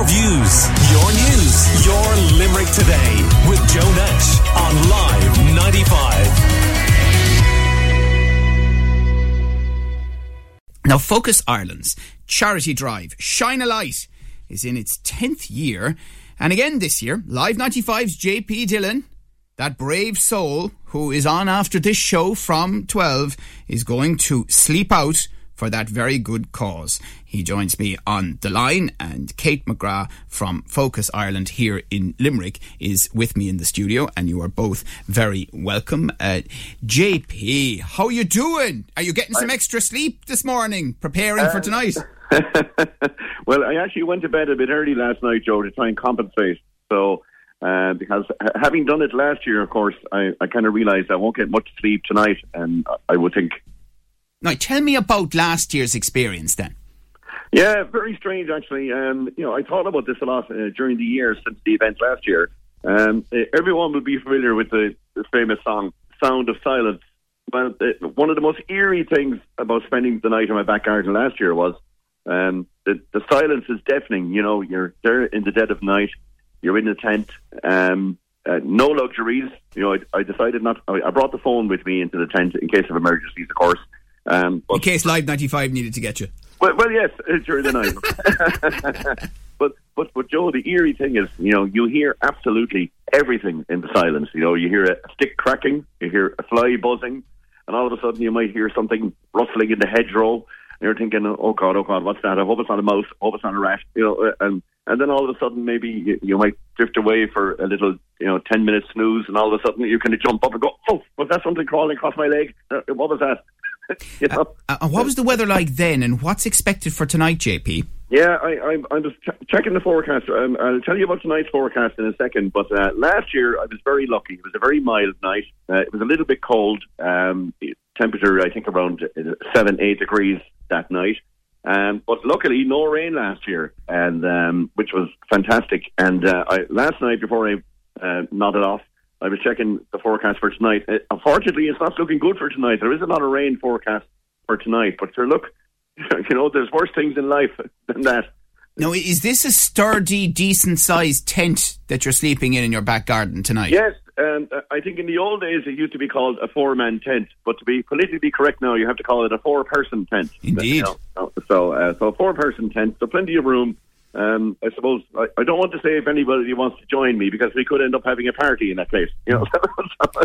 Your views, your news, your Limerick today with Joe Nash on Live 95. Now, Focus Ireland's charity drive, Shine a Light, is in its 10th year. And again this year, Live 95's JP Dillon, that brave soul who is on after this show from 12, is going to sleep out for that very good cause. He joins me on the line, and Kate McGrath from Focus Ireland here in Limerick is with me in the studio, and you are both very welcome. Uh, JP, how you doing? Are you getting some extra sleep this morning, preparing for tonight? well, I actually went to bed a bit early last night, Joe, to try and compensate. So, uh, because having done it last year, of course, I, I kind of realised I won't get much sleep tonight, and I would think now, tell me about last year's experience then. Yeah, very strange actually. Um, you know, I thought about this a lot uh, during the year since the event last year. Um, everyone will be familiar with the, famous song "Sound of Silence." Well, uh, one of the most eerie things about spending the night in my back garden last year was um, the, the silence is deafening. You know, you're there in the dead of night. You're in the tent. Um, uh, no luxuries. You know, I, I decided not. I brought the phone with me into the tent in case of emergencies, of course. Um, but, in case Live 95 needed to get you. Well, well yes, it's during the night. but, but, but, Joe, the eerie thing is, you know, you hear absolutely everything in the silence. You know, you hear a stick cracking, you hear a fly buzzing, and all of a sudden you might hear something rustling in the hedgerow. And you're thinking, oh God, oh God, what's that? I hope it's not a mouse. I hope it's not a rat. You know, uh, and and then all of a sudden maybe you, you might drift away for a little, you know, ten minute snooze, and all of a sudden you kind of jump up and go, oh, was that something crawling across my leg? Uh, what was that? you know? Uh, uh, what was the weather like then, and what's expected for tonight, JP? Yeah, I, I, I'm just ch- checking the forecast. Um, I'll tell you about tonight's forecast in a second. But uh, last year, I was very lucky. It was a very mild night. Uh, it was a little bit cold. Um, temperature, I think, around uh, seven, eight degrees that night. Um, but luckily, no rain last year, and um, which was fantastic. And uh, I, last night, before I uh, nodded off, I was checking the forecast for tonight. Uh, unfortunately, it's not looking good for tonight. There is a lot of rain forecast for tonight, but sir, look, you know, there's worse things in life than that. Now, is this a sturdy, decent sized tent that you're sleeping in in your back garden tonight? Yes, um, I think in the old days it used to be called a four man tent, but to be politically correct now, you have to call it a four person tent. Indeed. So, uh, so a four person tent, so plenty of room. Um, I suppose I, I, don't want to say if anybody wants to join me because we could end up having a party in that place. You know.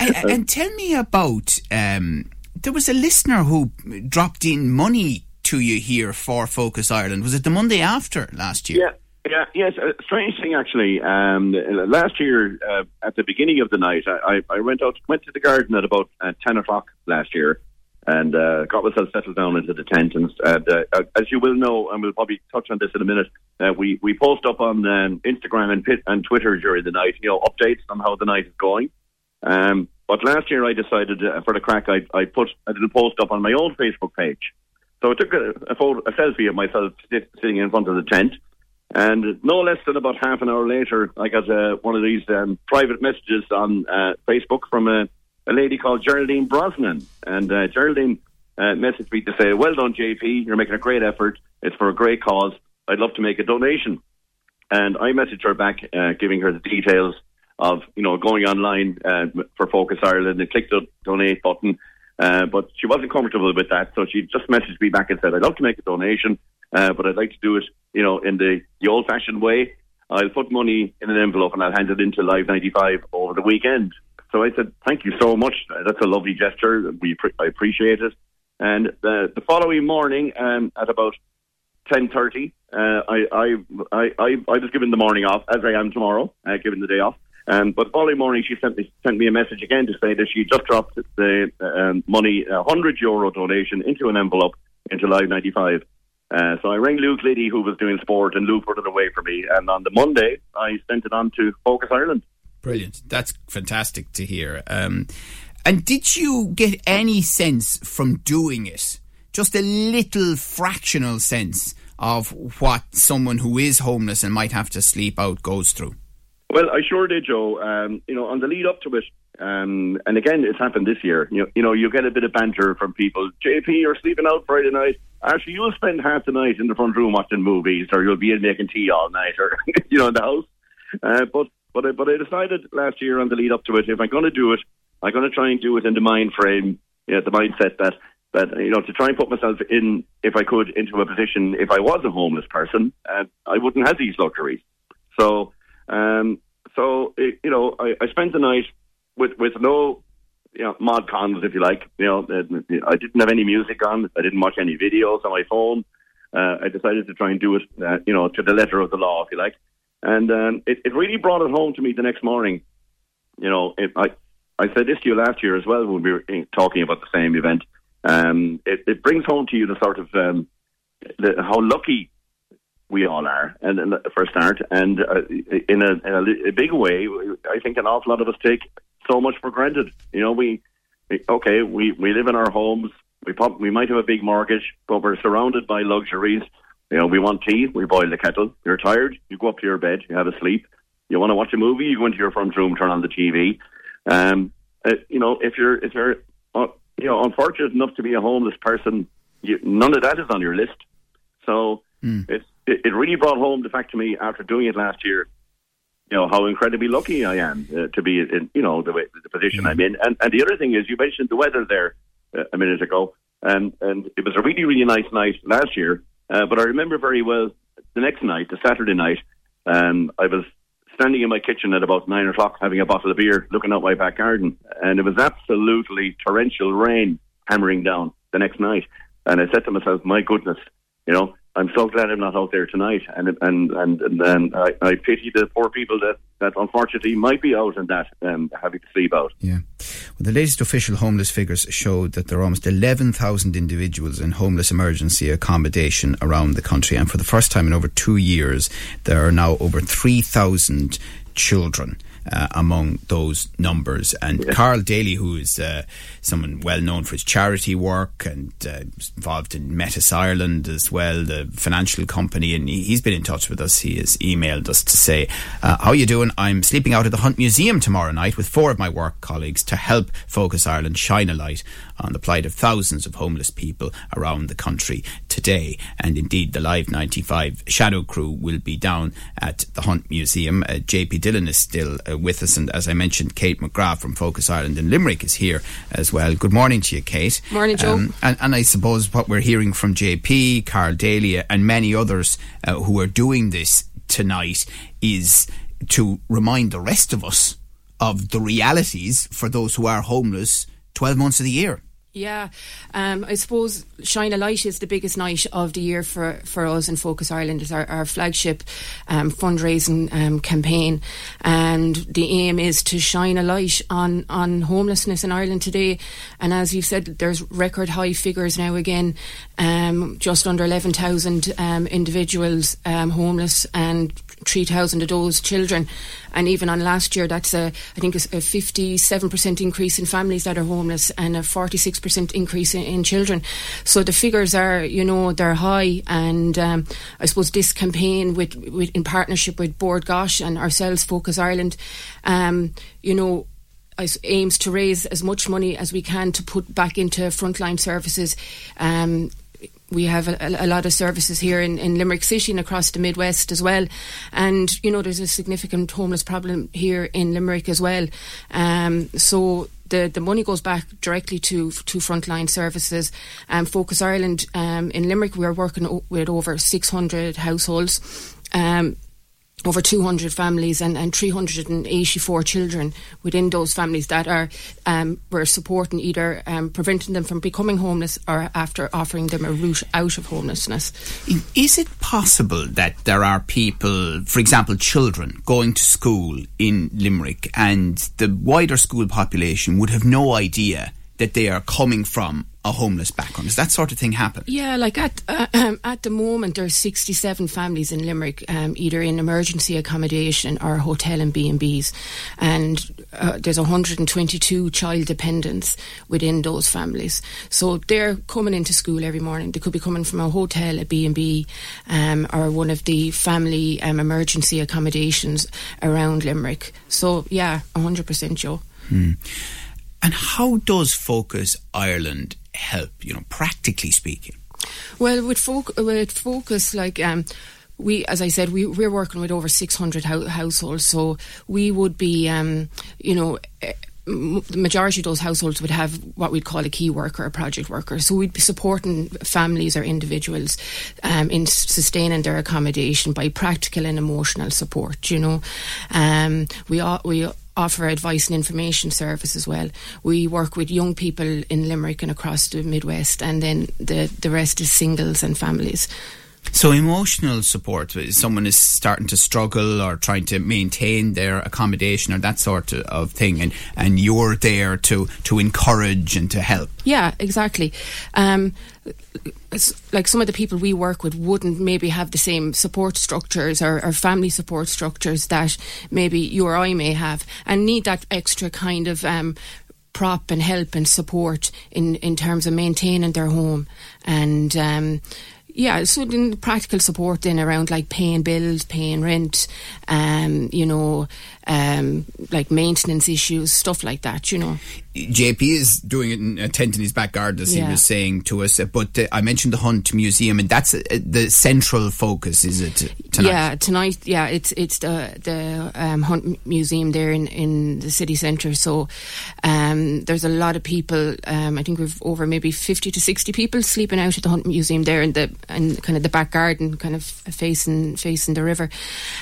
and, and, tell me about um, there was a listener who dropped in money to you here for Focus Ireland. Was it the Monday after last year? Yeah. Yeah, yes, a strange thing actually. Um, last year, uh, at the beginning of the night, I, I, went out, went to the garden at about uh, ten o'clock last year, and uh, got myself settled down into the tent. And uh, as you will know, and we'll probably touch on this in a minute, uh, we we post up on um, Instagram and, Pit- and Twitter during the night, you know, updates on how the night is going. Um, but last year, I decided uh, for the crack, I, I put a little post up on my own Facebook page. So I took a, a, photo, a selfie of myself sit, sitting in front of the tent. And no less than about half an hour later, I got uh, one of these um, private messages on uh, Facebook from a a lady called Geraldine Brosnan. And uh, Geraldine uh, messaged me to say, Well done, JP. You're making a great effort. It's for a great cause. I'd love to make a donation. And I messaged her back, uh, giving her the details of, you know, going online uh, for Focus Ireland and click the donate button. Uh, but she wasn't comfortable with that, so she just messaged me back and said, "I'd love to make a donation, uh, but I'd like to do it, you know, in the, the old-fashioned way. I'll put money in an envelope and I'll hand it into Live 95 over the weekend." So I said, thank you so much. That's a lovely gesture. We I appreciate it. And the, the following morning, um, at about ten thirty, uh, I, I, I, I, I was given the morning off, as I am tomorrow, uh, given the day off. Um, but the following morning, she sent me sent me a message again to say that she just dropped the um, money, a hundred euro donation, into an envelope into Live ninety five. Uh, so I rang Luke Liddy, who was doing sport, and Luke put it away for me. And on the Monday, I sent it on to Focus Ireland. Brilliant. That's fantastic to hear. Um, and did you get any sense from doing it, just a little fractional sense of what someone who is homeless and might have to sleep out goes through? Well, I sure did, Joe. Um, you know, on the lead up to it, um, and again, it's happened this year. You know, you know, you get a bit of banter from people. JP, you're sleeping out Friday night. actually, you'll spend half the night in the front room watching movies, or you'll be in making tea all night, or you know, in the house. Uh, but but I, but I decided last year on the lead up to it, if I'm going to do it, I'm going to try and do it in the mind frame, you know, the mindset that that you know to try and put myself in, if I could, into a position if I was a homeless person, uh, I wouldn't have these luxuries. So um, so you know, I, I spent the night with with no you know, mod cons, if you like. You know, I didn't have any music on. I didn't watch any videos on my phone. Uh, I decided to try and do it, uh, you know, to the letter of the law, if you like. And um, it, it really brought it home to me the next morning. You know, it, I I said this to you last year as well when we were talking about the same event. Um, it, it brings home to you the sort of um, the, how lucky we all are, and, and for a start, and uh, in, a, in a, a big way, I think an awful lot of us take so much for granted. You know, we, we okay, we, we live in our homes. We pop, we might have a big mortgage, but we're surrounded by luxuries. You know, we want tea, we boil the kettle. You're tired, you go up to your bed, you have a sleep. You want to watch a movie, you go into your front room, turn on the TV. Um, uh, you know, if you're if you're uh, you know unfortunate enough to be a homeless person, you, none of that is on your list. So mm. it's it, it really brought home the fact to me after doing it last year you know how incredibly lucky I am uh, to be in you know the way, the position mm I'm in. And and the other thing is you mentioned the weather there uh, a minute ago, and and it was a really really nice night last year. Uh, but I remember very well the next night, the Saturday night, um, I was standing in my kitchen at about nine o'clock having a bottle of beer, looking out my back garden, and it was absolutely torrential rain hammering down the next night. And I said to myself, "My goodness, you know, I'm so glad I'm not out there tonight, and and and and, and I, I, pity the poor people that, that unfortunately might be out and that um, having to sleep out. Yeah, well, the latest official homeless figures showed that there are almost 11,000 individuals in homeless emergency accommodation around the country, and for the first time in over two years, there are now over 3,000 children uh, among those numbers. And yeah. Carl Daly, who is uh, someone well known for his charity work and uh, involved in Metis Ireland as well, the financial company, and he, has been in touch with us. He has emailed us to say, uh, "How you doing? I'm sleeping out at the Hunt Museum tomorrow night with four of my work colleagues to help Focus Ireland shine a light on the plight of thousands of homeless people around the country today. And indeed, the Live 95 Shadow Crew will be down at the Hunt Museum. Uh, JP Dillon is still uh, with us, and as I mentioned, Kate McGrath from Focus Ireland in Limerick is here as well. Good morning to you, Kate. Morning, Joe. Um, and, and, I suppose what we're hearing from JP, Carl Daly, and many others uh, who are doing this tonight is to remind the rest of us of the realities for those who are homeless 12 months of the year. Yeah, um, I suppose Shine a Light is the biggest night of the year for, for us in Focus Ireland. It's our, our flagship um, fundraising um, campaign, and the aim is to shine a light on, on homelessness in Ireland today. And as you've said, there's record high figures now again, um, just under 11,000 um, individuals um, homeless and 3,000 of those children. And even on last year, that's a, I think, a 57% increase in families that are homeless and a 46% increase in, in children. So the figures are, you know, they're high. And um, I suppose this campaign, with, with in partnership with Bord Gáis and ourselves, Focus Ireland, um, you know, aims to raise as much money as we can to put back into frontline services. Um, we have a, a, lot of services here in, in Limerick City and across the Midwest as well. And, you know, there's a significant homeless problem here in Limerick as well. Um, so the, the money goes back directly to to frontline services. Um, Focus Ireland um, in Limerick, we are working o- with over 600 households. Um, over 200 families and, and 384 children within those families that are um, we're supporting either um, preventing them from becoming homeless or after offering them a route out of homelessness. Is it possible that there are people, for example, children going to school in Limerick and the wider school population would have no idea that they are coming from a homeless background. Does that sort of thing happen? Yeah, like at uh, um, at the moment, there's 67 families in Limerick, um, either in emergency accommodation or hotel and B and B's, and uh, there's 122 child dependents within those families. So they're coming into school every morning. They could be coming from a hotel, a B and B, um, or one of the family um, emergency accommodations around Limerick. So yeah, 100% Joe. Hmm. And how does Focus Ireland help, you know, practically speaking? Well, with, with focus, like um, we, as I said, we we're working with over 600 ho- households, so we would be, um, you know. Eh, the majority of those households would have what we'd call a key worker, a project worker. So we'd be supporting families or individuals um, in sustaining their accommodation by practical and emotional support. You know, um, we we offer advice and information service as well. We work with young people in Limerick and across the Midwest, and then the, the rest is singles and families. So emotional support, someone is starting to struggle or trying to maintain their accommodation or that sort of thing, and, and you're there to, to encourage and to help. Yeah, exactly. Um, like some of the people we work with wouldn't maybe have the same support structures or, or, family support structures that maybe you or I may have, and need that extra kind of um, prop and help and support in, in terms of maintaining their home and. Um, yeah, so in practical support then around like paying bills, paying rent, um, you know, um, like maintenance issues, stuff like that, you know. JP is doing it in a tent in his back garden, as yeah. he was saying to us. But uh, I mentioned the Hunt Museum, and that's uh, the central focus, is it tonight? Yeah, tonight. Yeah, it's it's the the um, Hunt Museum there in, in the city centre. So um, there's a lot of people. Um, I think we've over maybe fifty to sixty people sleeping out at the Hunt Museum there in the in kind of the back garden, kind of facing facing the river.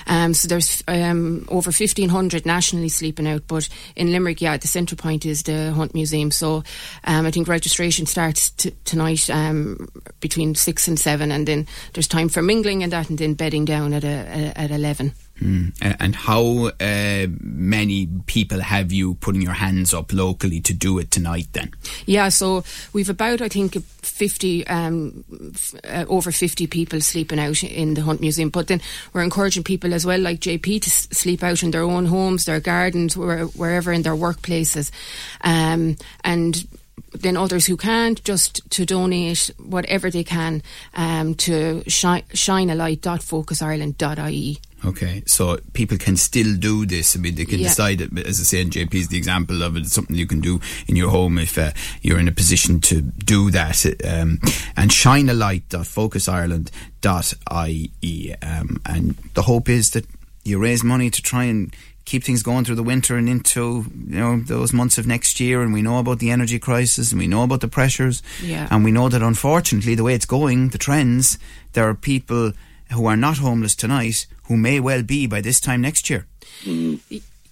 Um, so there's um, over fifteen hundred nationally sleeping out, but in Limerick, yeah, the centre point is the Hunt Museum. So um, I think registration starts t- tonight um, between six and seven, and then there's time for mingling and that, and then bedding down at a, a, at eleven. Mm. And how uh, many people have you putting your hands up locally to do it tonight then? Yeah, so we've about, I think, 50, um, f- uh, over 50 people sleeping out in the Hunt Museum. But then we're encouraging people as well, like JP, to s- sleep out in their own homes, their gardens, where, wherever in their workplaces. Um, and then others who can't just to donate whatever they can um, to shi- shinealight.focusIreland.ie. Okay, so people can still do this. I mean, they can yeah. decide, as I say, and JP is the example of it. It's something you can do in your home if uh, you're in a position to do that. Um, and shinealight.focusIreland.ie. Um, and the hope is that you raise money to try and keep things going through the winter and into you know those months of next year and we know about the energy crisis and we know about the pressures yeah. and we know that unfortunately the way it's going the trends there are people who are not homeless tonight who may well be by this time next year.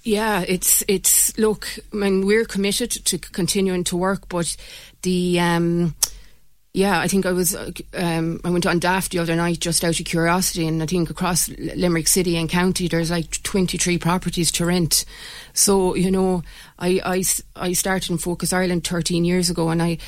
Yeah, it's it's look. I mean, we're committed to continuing to work, but the um, yeah, I think I was um, I went on Daft the other night just out of curiosity, and I think across Limerick City and County there's like 23 properties to rent. So you know, I I, I started in Focus Ireland 13 years ago, and I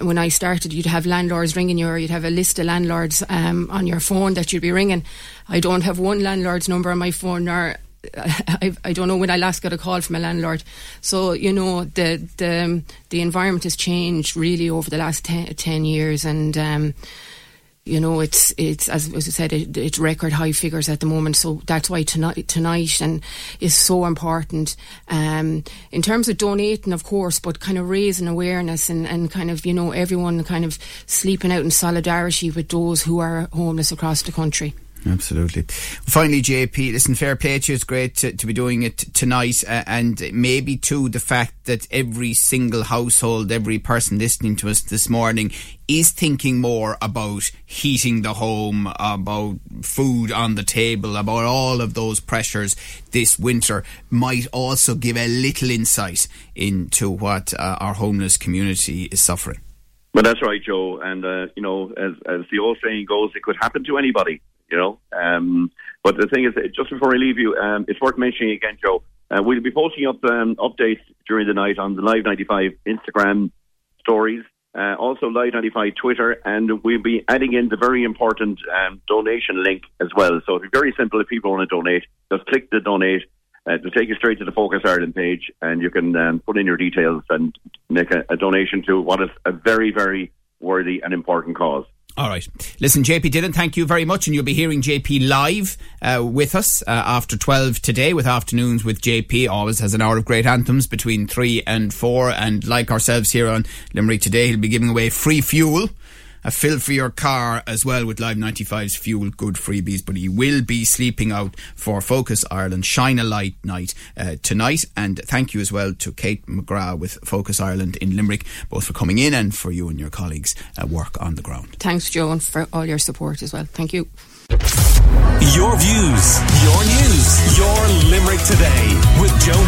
when I started, you'd have landlords ringing you, or you'd have a list of landlords um, on your phone that you'd be ringing. I don't have one landlord's number on my phone, nor I, I don't know when I last got a call from a landlord. So you know the the the environment has changed really over the last ten, 10 years, and um, you know, it's it's as, as I said, it, it's record high figures at the moment. So that's why tonight tonight and is so important um, in terms of donating, of course, but kind of raising awareness and, and kind of you know everyone kind of sleeping out in solidarity with those who are homeless across the country. Absolutely. Finally, JP, listen, fair play to you. It's great to, to be doing it tonight. Uh, and maybe, too, the fact that every single household, every person listening to us this morning is thinking more about heating the home, about food on the table, about all of those pressures this winter might also give a little insight into what uh, our homeless community is suffering. Well, that's right, Joe. And, uh, you know, as, as the old saying goes, it could happen to anybody you know. Um, but the thing is, just before I leave you, um, it's worth mentioning again, Joe. Uh, we'll be posting up um, updates during the night on the Live 95 Instagram stories, uh, also Live 95 Twitter, and we'll be adding in the very important um, donation link as well. So it's very simple if people want to donate. Just click the donate uh, to take you straight to the Focus Ireland page, and you can um, put in your details and make a, a donation to what is a very, very worthy and important cause. All right. Listen, JP Dillon, thank you very much. And you'll be hearing JP live uh, with us uh, after 12 today with Afternoons with JP. Always has an hour of great anthems between 3 and 4. And like ourselves here on Limerick Today, he'll be giving away free fuel a fill for your car as well with Live 95's Fuel Good freebies. But he will be sleeping out for Focus Ireland Shine a Light night uh, tonight. And thank you as well to Kate McGrath with Focus Ireland in Limerick, both for coming in and for you and your colleagues' uh, work on the ground. Thanks, Joan, for all your support as well. Thank you. Your views, your news, your Limerick today with Joe